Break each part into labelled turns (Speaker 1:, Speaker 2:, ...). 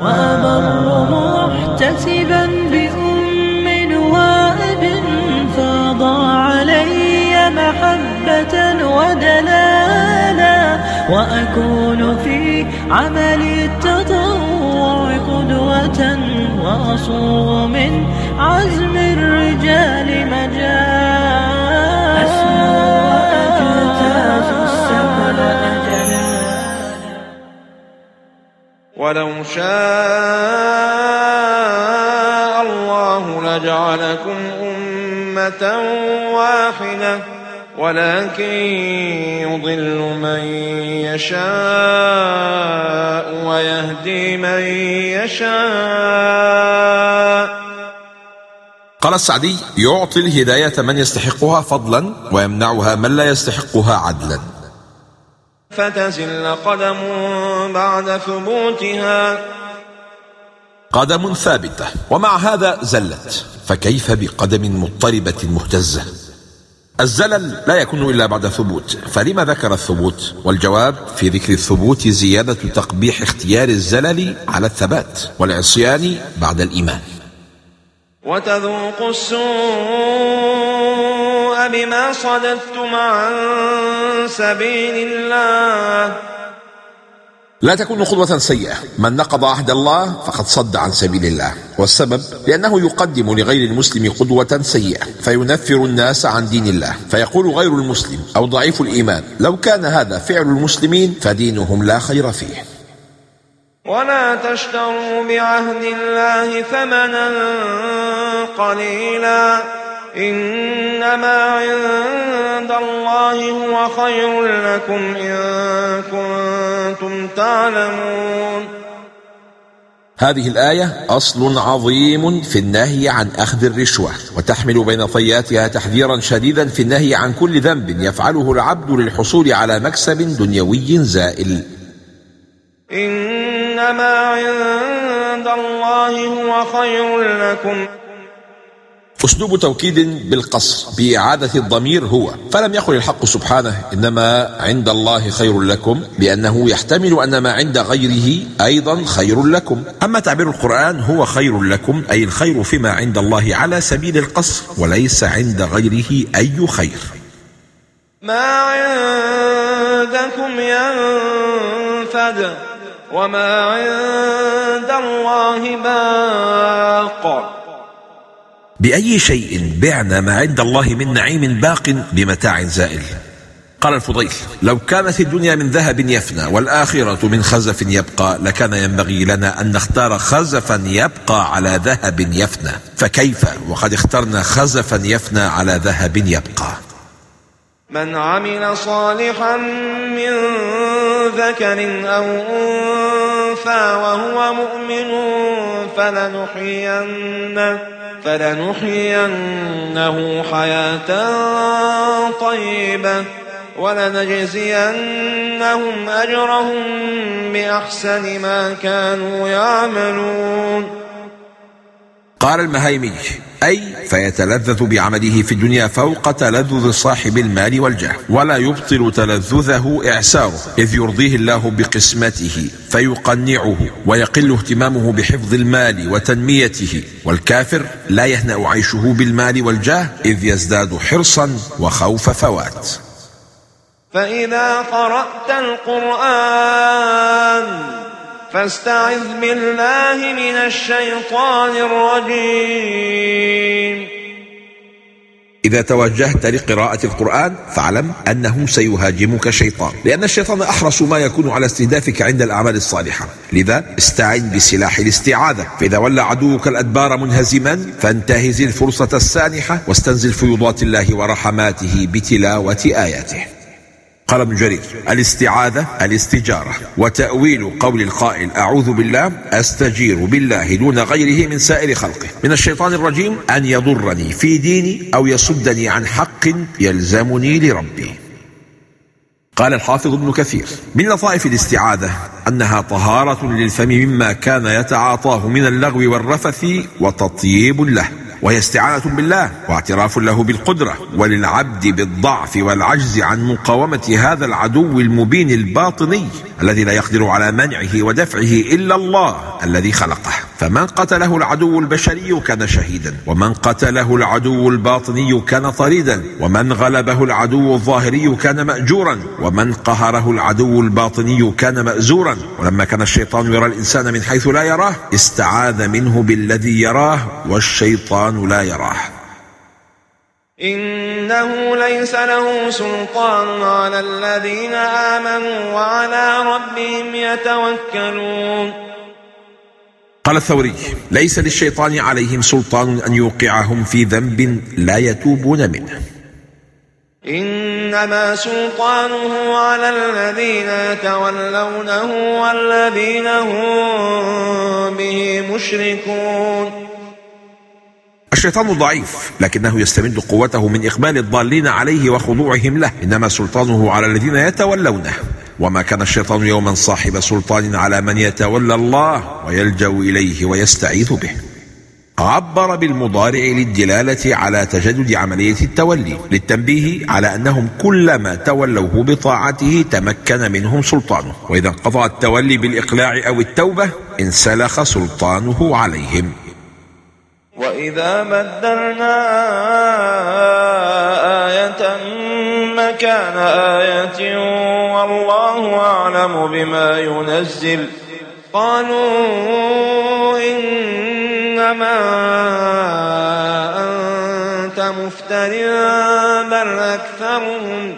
Speaker 1: وأبر محتسبا بأم وأب فاضى علي محبة ودلالا وأكون في عمل التطوع قدوة وأصوغ من عزم الرجال
Speaker 2: وَلَوْ شَاءَ اللَّهُ لَجَعَلَكُمْ أُمَّةً وَاحِدَةً ولكن يضل من يشاء ويهدي من يشاء
Speaker 3: قال السعدي يعطي الهداية من يستحقها فضلا ويمنعها من لا يستحقها عدلا فتزل قدم
Speaker 2: بعد ثبوتها قدم ثابتة
Speaker 3: ومع هذا زلت فكيف بقدم مضطربة مهتزة الزلل لا يكون إلا بعد ثبوت فلما ذكر الثبوت والجواب في ذكر الثبوت زيادة تقبيح اختيار الزلل على الثبات والعصيان بعد الإيمان
Speaker 2: وتذوقوا السوء بما صددتم عن سبيل الله لا
Speaker 3: تكون خطوة سيئة من نقض عهد الله فقد صد عن سبيل الله والسبب لأنه يقدم لغير المسلم قدوة سيئة فينفر الناس عن دين الله فيقول غير المسلم أو ضعيف الإيمان لو كان هذا فعل المسلمين فدينهم لا خير فيه
Speaker 2: ولا تشتروا بعهد الله ثمنا قليلا إنما عند الله هو خير لكم إن كنتم تعلمون
Speaker 3: هذه الآية أصل عظيم في النهي عن أخذ الرشوة وتحمل بين طياتها تحذيرا شديدا في النهي عن كل ذنب يفعله العبد للحصول على مكسب دنيوي زائل
Speaker 2: إن ما عند الله هو خير لكم
Speaker 3: أسلوب توكيد بالقصر بإعادة الضمير هو فلم يقل الحق سبحانه إنما عند الله خير لكم لأنه يحتمل أن ما عند غيره أيضا خير لكم أما تعبير القرآن هو خير لكم أي الخير فيما عند الله على سبيل القصر وليس عند غيره أي خير
Speaker 2: ما عندكم ينفد وما عند الله باق
Speaker 3: بأي شيء بعنا ما عند الله من نعيم باق بمتاع زائل قال الفضيل لو كانت الدنيا من ذهب يفنى والآخرة من خزف يبقى لكان ينبغي لنا أن نختار خزفا يبقى على ذهب يفنى فكيف وقد اخترنا خزفا يفنى على ذهب يبقى
Speaker 2: من عمل صالحا من ذكر أو أنثى وهو مؤمن فلنحيينه فلنحيينه حياة طيبة ولنجزينهم أجرهم بأحسن ما كانوا يعملون
Speaker 3: قال المهيمي أي فيتلذذ بعمله في الدنيا فوق تلذذ صاحب المال والجاه ولا يبطل تلذذه إعساره إذ يرضيه الله بقسمته فيقنعه ويقل اهتمامه بحفظ المال وتنميته والكافر لا يهنأ عيشه بالمال والجاه إذ يزداد حرصا وخوف فوات
Speaker 2: فإذا قرأت القرآن فاستعذ بالله من الشيطان الرجيم إذا توجهت
Speaker 3: لقراءة القرآن فاعلم أنه سيهاجمك شيطان لأن الشيطان أحرص ما يكون على استهدافك عند الأعمال الصالحة لذا استعن بسلاح الاستعاذة فإذا ولى عدوك الأدبار منهزما فانتهز الفرصة السانحة واستنزل فيوضات الله ورحماته بتلاوة آياته قال ابن جرير الاستعاذة الاستجارة وتأويل قول القائل أعوذ بالله أستجير بالله دون غيره من سائر خلقه من الشيطان الرجيم أن يضرني في ديني أو يصدني عن حق يلزمني لربي قال الحافظ ابن كثير من لطائف الاستعاذة أنها طهارة للفم مما كان يتعاطاه من اللغو والرفث وتطيب له وهي استعانة بالله واعتراف له بالقدرة وللعبد بالضعف والعجز عن مقاومة هذا العدو المبين الباطني الذي لا يقدر على منعه ودفعه إلا الله الذي خلقه فمن قتله العدو البشري كان شهيدا ومن قتله العدو الباطني كان طريدا ومن غلبه العدو الظاهري كان مأجورا ومن قهره العدو الباطني كان مأزورا ولما كان الشيطان يرى الإنسان من حيث لا يراه استعاذ منه بالذي يراه والشيطان الشيطان لا يراه
Speaker 2: إنه ليس له سلطان على الذين آمنوا وعلى ربهم يتوكلون
Speaker 3: قال الثوري ليس للشيطان عليهم سلطان أن يوقعهم في ذنب لا يتوبون منه
Speaker 2: إنما سلطانه على الذين يتولونه والذين هم به مشركون
Speaker 3: الشيطان ضعيف لكنه يستمد قوته من إقبال الضالين عليه وخضوعهم له إنما سلطانه على الذين يتولونه وما كان الشيطان يوما صاحب سلطان على من يتولى الله ويلجأ إليه ويستعيذ به عبر بالمضارع للدلالة على تجدد عملية التولي للتنبيه على أنهم كلما تولوه بطاعته تمكن منهم سلطانه وإذا انقطع التولي بالإقلاع أو التوبة انسلخ سلطانه عليهم
Speaker 2: وإذا بدلنا آية مكان آية والله أعلم بما ينزل قالوا إنما أنت مفتر بل أكثرهم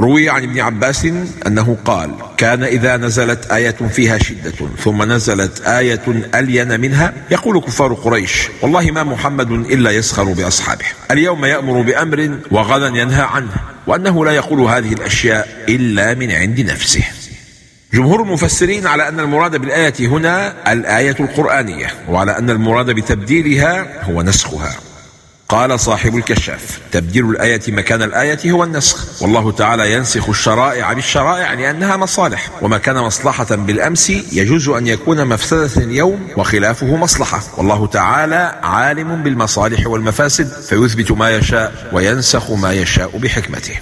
Speaker 3: روي عن ابن عباس انه قال كان اذا نزلت ايه فيها شده ثم نزلت ايه الين منها يقول كفار قريش والله ما محمد الا يسخر باصحابه اليوم يامر بامر وغدا ينهى عنه وانه لا يقول هذه الاشياء الا من عند نفسه جمهور المفسرين على أن المراد بالآية هنا الآية القرآنية وعلى أن المراد بتبديلها هو نسخها قال صاحب الكشاف تبديل الآية مكان الآية هو النسخ والله تعالى ينسخ الشرائع بالشرائع لأنها مصالح وما كان مصلحة بالأمس يجوز أن يكون مفسدة اليوم وخلافه مصلحة والله تعالى عالم بالمصالح والمفاسد فيثبت ما يشاء وينسخ ما يشاء بحكمته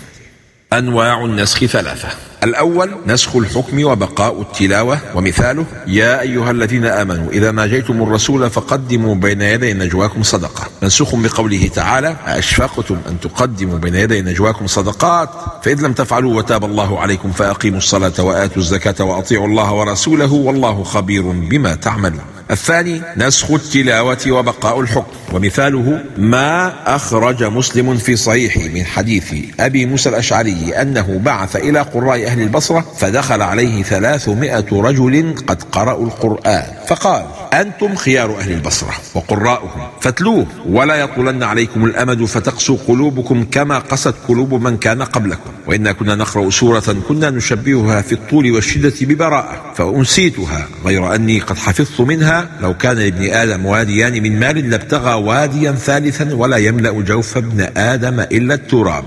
Speaker 3: أنواع النسخ ثلاثة الأول نسخ الحكم وبقاء التلاوة ومثاله يا أيها الذين آمنوا إذا ناجيتم الرسول فقدموا بين يدي نجواكم صدقة منسوخ بقوله تعالى أشفقتم أن تقدموا بين يدي نجواكم صدقات فإذ لم تفعلوا وتاب الله عليكم فأقيموا الصلاة وآتوا الزكاة وأطيعوا الله ورسوله والله خبير بما تعملون الثاني نسخ التلاوة وبقاء الحكم ومثاله ما أخرج مسلم في صحيحه من حديث أبي موسى الأشعري أنه بعث إلى قراء أهل البصرة فدخل عليه ثلاثمائة رجل قد قرأوا القرآن فقال أنتم خيار أهل البصرة وقراؤهم فاتلوه ولا يطولن عليكم الأمد فتقسو قلوبكم كما قست قلوب من كان قبلكم وإنا كنا نقرأ سورة كنا نشبهها في الطول والشدة ببراءة فأنسيتها غير أني قد حفظت منها لو كان لابن آدم واديان من مال لابتغى واديا ثالثا ولا يملا جوف ابن ادم الا التراب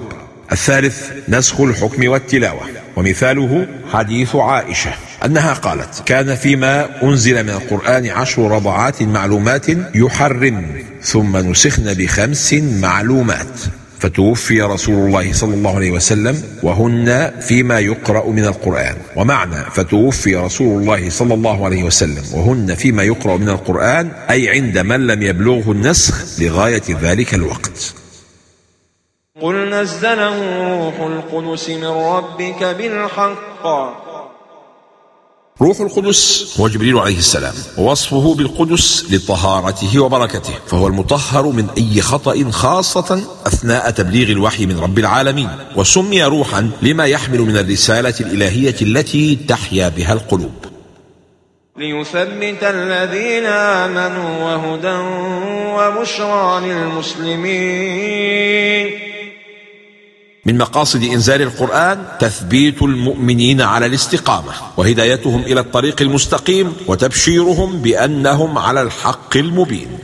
Speaker 3: الثالث نسخ الحكم والتلاوه ومثاله حديث عائشه انها قالت كان فيما انزل من القران عشر رضعات معلومات يحرم ثم نسخن بخمس معلومات فتوفي رسول الله صلى الله عليه وسلم وهن فيما يقرأ من القرآن ومعنى فتوفي رسول الله صلى الله عليه وسلم وهن فيما يقرأ من القرآن أي عند من لم يبلغه النسخ لغاية ذلك الوقت قل نزله روح القدس من ربك بالحق روح القدس هو جبريل عليه السلام ووصفه بالقدس لطهارته وبركته فهو المطهر من أي خطأ خاصة أثناء تبليغ الوحي من رب العالمين وسمي روحا لما يحمل من الرسالة الإلهية التي تحيا بها القلوب
Speaker 2: ليثبت الذين آمنوا وهدى وبشرى للمسلمين
Speaker 3: من مقاصد انزال القران تثبيت المؤمنين على الاستقامه وهدايتهم الى الطريق المستقيم وتبشيرهم بانهم على الحق المبين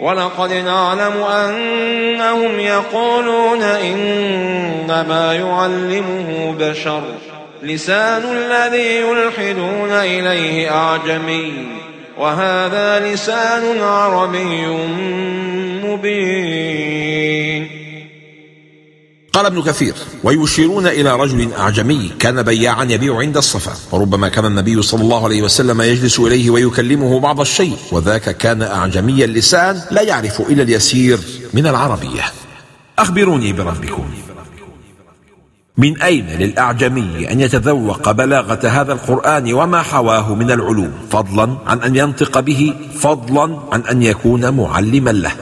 Speaker 2: ولقد نعلم انهم يقولون انما يعلمه بشر لسان الذي يلحدون اليه اعجمي وهذا لسان عربي مبين
Speaker 3: قال ابن كثير ويشيرون إلى رجل أعجمي كان بياعا يبيع عند الصفا وربما كان النبي صلى الله عليه وسلم يجلس إليه ويكلمه بعض الشيء وذاك كان أعجمي اللسان لا يعرف إلا اليسير من العربية أخبروني بربكم من أين للأعجمي أن يتذوق بلاغة هذا القرآن وما حواه من العلوم فضلا عن أن ينطق به فضلا عن أن يكون معلما له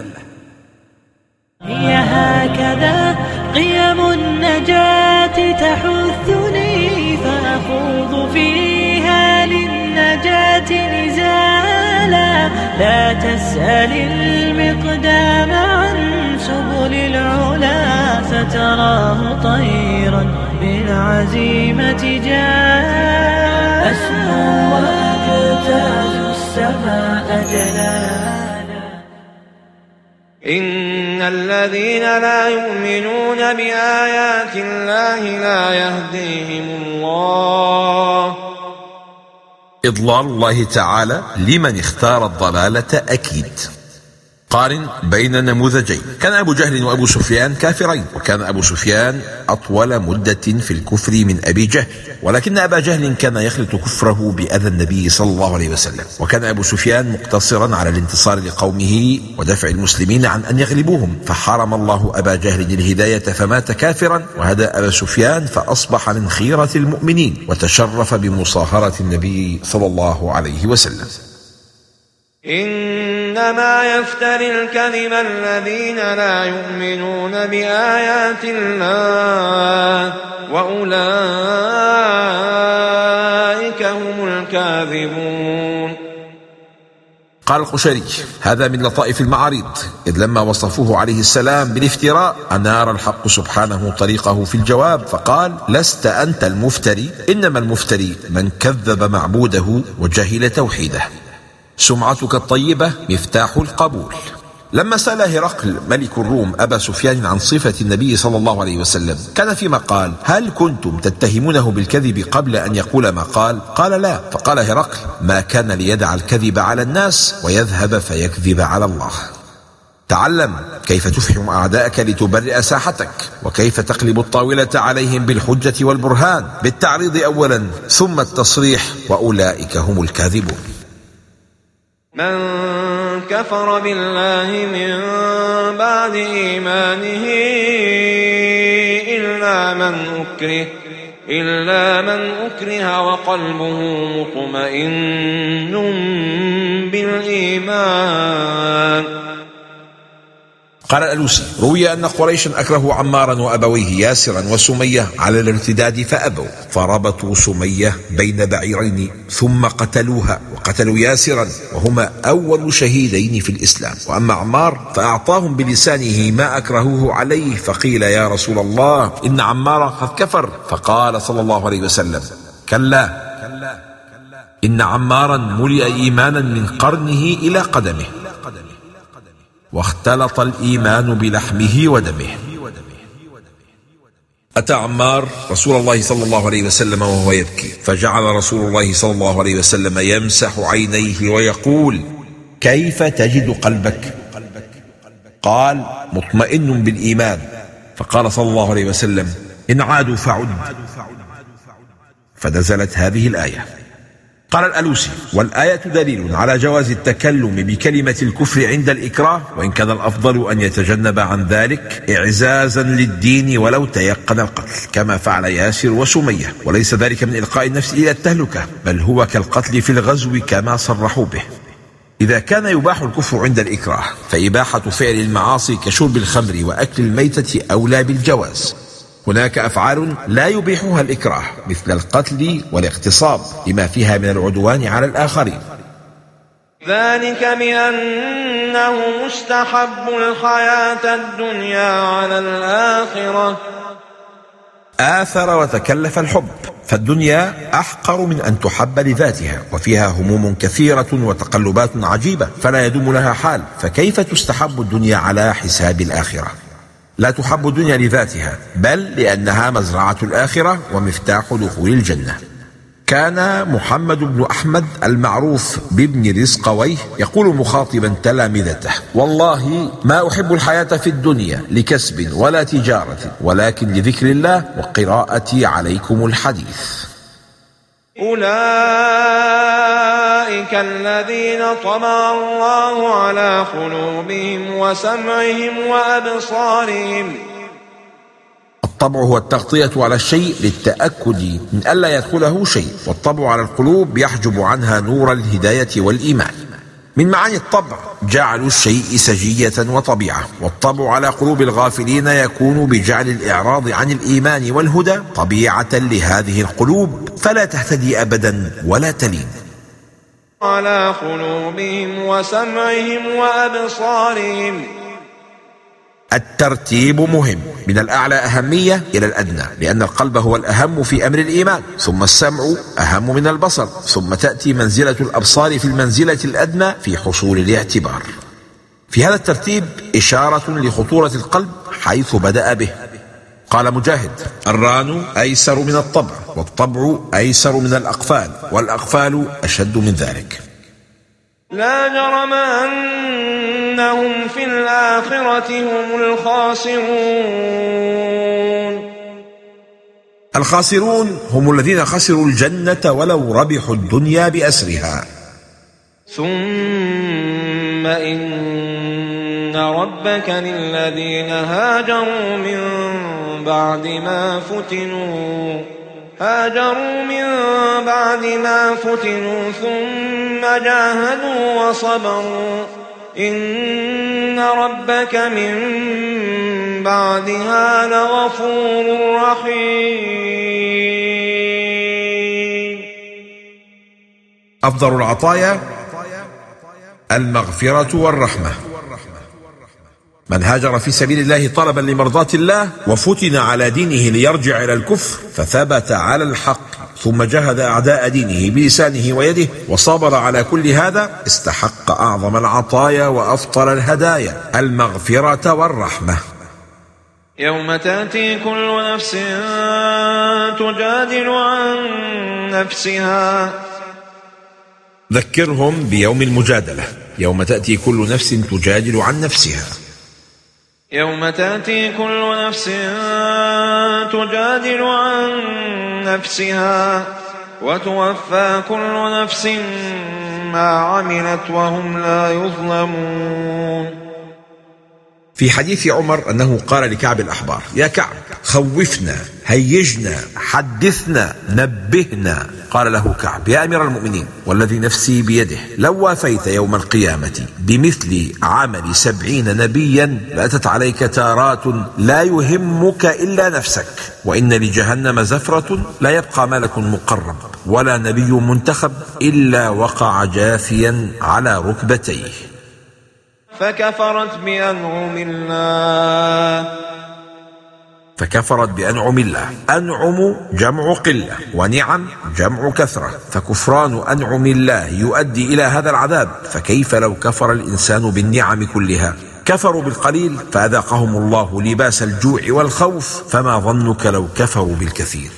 Speaker 1: قيم النجاة تحثني فأخوض فيها للنجاة نزالا لا تسأل المقدام عن سبل العلا ستراه طيرا بالعزيمة جاء أسمو وأكتاز السماء
Speaker 2: جلالا إن الذين لا يؤمنون بآيات الله لا يهديهم الله
Speaker 3: إضلال الله تعالى لمن اختار الضلالة أكيد قارن بين النموذجين كان أبو جهل وأبو سفيان كافرين وكان أبو سفيان أطول مدة في الكفر من أبي جهل ولكن أبا جهل كان يخلط كفره بأذى النبي صلى الله عليه وسلم وكان أبو سفيان مقتصرا على الانتصار لقومه ودفع المسلمين عن أن يغلبوهم فحرم الله أبا جهل الهداية فمات كافرا وهدى أبا سفيان فأصبح من خيرة المؤمنين وتشرف بمصاهرة النبي صلى الله عليه وسلم
Speaker 2: إنما يفتري الكذب الذين لا يؤمنون بآيات الله وأولئك هم الكاذبون
Speaker 3: قال القشري هذا من لطائف المعارض إذ لما وصفوه عليه السلام بالافتراء أنار الحق سبحانه طريقه في الجواب فقال لست أنت المفتري إنما المفتري من كذب معبوده وجهل توحيده سمعتك الطيبة مفتاح القبول لما سأل هرقل ملك الروم أبا سفيان عن صفة النبي صلى الله عليه وسلم كان فيما قال هل كنتم تتهمونه بالكذب قبل أن يقول ما قال قال لا فقال هرقل ما كان ليدع الكذب على الناس ويذهب فيكذب على الله تعلم كيف تفحم أعداءك لتبرئ ساحتك وكيف تقلب الطاولة عليهم بالحجة والبرهان بالتعريض أولا ثم التصريح وأولئك هم الكاذبون
Speaker 2: من كفر بالله من بعد إيمانه إلا من أكره إلا من أكره وقلبه مطمئن بالإيمان
Speaker 3: قال الألوسي روي أن قريشا أكرهوا عمارا وأبويه ياسرا وسمية على الارتداد فأبوا فربطوا سمية بين بعيرين ثم قتلوها وقتلوا ياسرا وهما أول شهيدين في الإسلام وأما عمار فأعطاهم بلسانه ما أكرهوه عليه فقيل يا رسول الله إن عمارا قد كفر فقال صلى الله عليه وسلم كلا إن عمارا ملئ إيمانا من قرنه إلى قدمه واختلط الايمان بلحمه ودمه أتى عمار رسول الله صلى الله عليه وسلم وهو يبكي فجعل رسول الله صلى الله عليه وسلم يمسح عينيه ويقول كيف تجد قلبك قال مطمئن بالإيمان فقال صلى الله عليه وسلم إن عادوا فعد فنزلت هذه الآية قال الألوسي والآية دليل على جواز التكلم بكلمة الكفر عند الإكراه وإن كان الأفضل أن يتجنب عن ذلك إعزازا للدين ولو تيقن القتل كما فعل ياسر وسمية وليس ذلك من إلقاء النفس إلى التهلكة بل هو كالقتل في الغزو كما صرحوا به إذا كان يباح الكفر عند الإكراه فإباحة فعل المعاصي كشرب الخمر وأكل الميتة أولى بالجواز هناك أفعال لا يبيحها الإكراه مثل القتل والاغتصاب لما فيها من العدوان على الآخرين
Speaker 2: ذلك بأنه مستحب الحياة الدنيا على الآخرة
Speaker 3: آثر وتكلف الحب فالدنيا أحقر من أن تحب لذاتها وفيها هموم كثيرة وتقلبات عجيبة فلا يدوم لها حال فكيف تستحب الدنيا على حساب الآخرة لا تحب الدنيا لذاتها بل لانها مزرعه الاخره ومفتاح دخول الجنه كان محمد بن احمد المعروف بابن رزقويه يقول مخاطبا تلامذته: والله ما احب الحياه في الدنيا لكسب ولا تجاره ولكن لذكر الله وقراءتي عليكم الحديث.
Speaker 2: أولئك أولئك الذين طمع الله على قلوبهم وسمعهم وأبصارهم
Speaker 3: الطبع هو التغطية على الشيء للتأكد من ألا يدخله شيء والطبع على القلوب يحجب عنها نور الهداية والإيمان من معاني الطبع جعل الشيء سجية وطبيعة والطبع على قلوب الغافلين يكون بجعل الإعراض عن الإيمان والهدى طبيعة لهذه القلوب فلا تهتدي أبدا ولا تلين على قلوبهم وسمعهم وأبصارهم الترتيب مهم من الأعلى أهمية إلى الأدنى لأن القلب هو الأهم في أمر الإيمان ثم السمع أهم من البصر ثم تأتي منزلة الأبصار في المنزلة الأدنى في حصول الاعتبار في هذا الترتيب إشارة لخطورة القلب حيث بدأ به قال مجاهد الران أيسر من الطبع والطبع أيسر من الأقفال والأقفال أشد من ذلك
Speaker 2: لا جرم أنهم في الآخرة هم الخاسرون
Speaker 3: الخاسرون هم الذين خسروا الجنة ولو ربحوا الدنيا بأسرها
Speaker 2: ثم إن إن ربك للذين هاجروا من بعد ما فتنوا هاجروا من بعد ما فتنوا ثم جاهدوا وصبروا إن ربك من بعدها لغفور رحيم
Speaker 3: أفضل العطايا المغفرة والرحمة من هاجر في سبيل الله طلبا لمرضاة الله وفتن على دينه ليرجع إلى الكفر فثبت على الحق ثم جهد أعداء دينه بلسانه ويده وصبر على كل هذا استحق أعظم العطايا وأفطر الهدايا المغفرة والرحمة
Speaker 2: يوم تاتي كل نفس تجادل عن نفسها
Speaker 3: ذكرهم بيوم المجادله يوم تاتي كل نفس تجادل عن نفسها
Speaker 2: يوم تاتي كل نفس تجادل عن نفسها وتوفى كل نفس ما عملت وهم لا يظلمون
Speaker 3: في حديث عمر أنه قال لكعب الأحبار يا كعب خوفنا هيجنا حدثنا نبهنا قال له كعب يا أمير المؤمنين والذي نفسي بيده لو وافيت يوم القيامة بمثل عمل سبعين نبيا لأتت عليك تارات لا يهمك إلا نفسك وإن لجهنم زفرة لا يبقى ملك مقرب ولا نبي منتخب إلا وقع جافيا على ركبتيه فكفرت
Speaker 2: بأنعم الله
Speaker 3: فكفرت بأنعم الله أنعم جمع قلة ونعم جمع كثرة فكفران أنعم الله يؤدي إلى هذا العذاب فكيف لو كفر الإنسان بالنعم كلها كفروا بالقليل فأذاقهم الله لباس الجوع والخوف فما ظنك لو كفروا بالكثير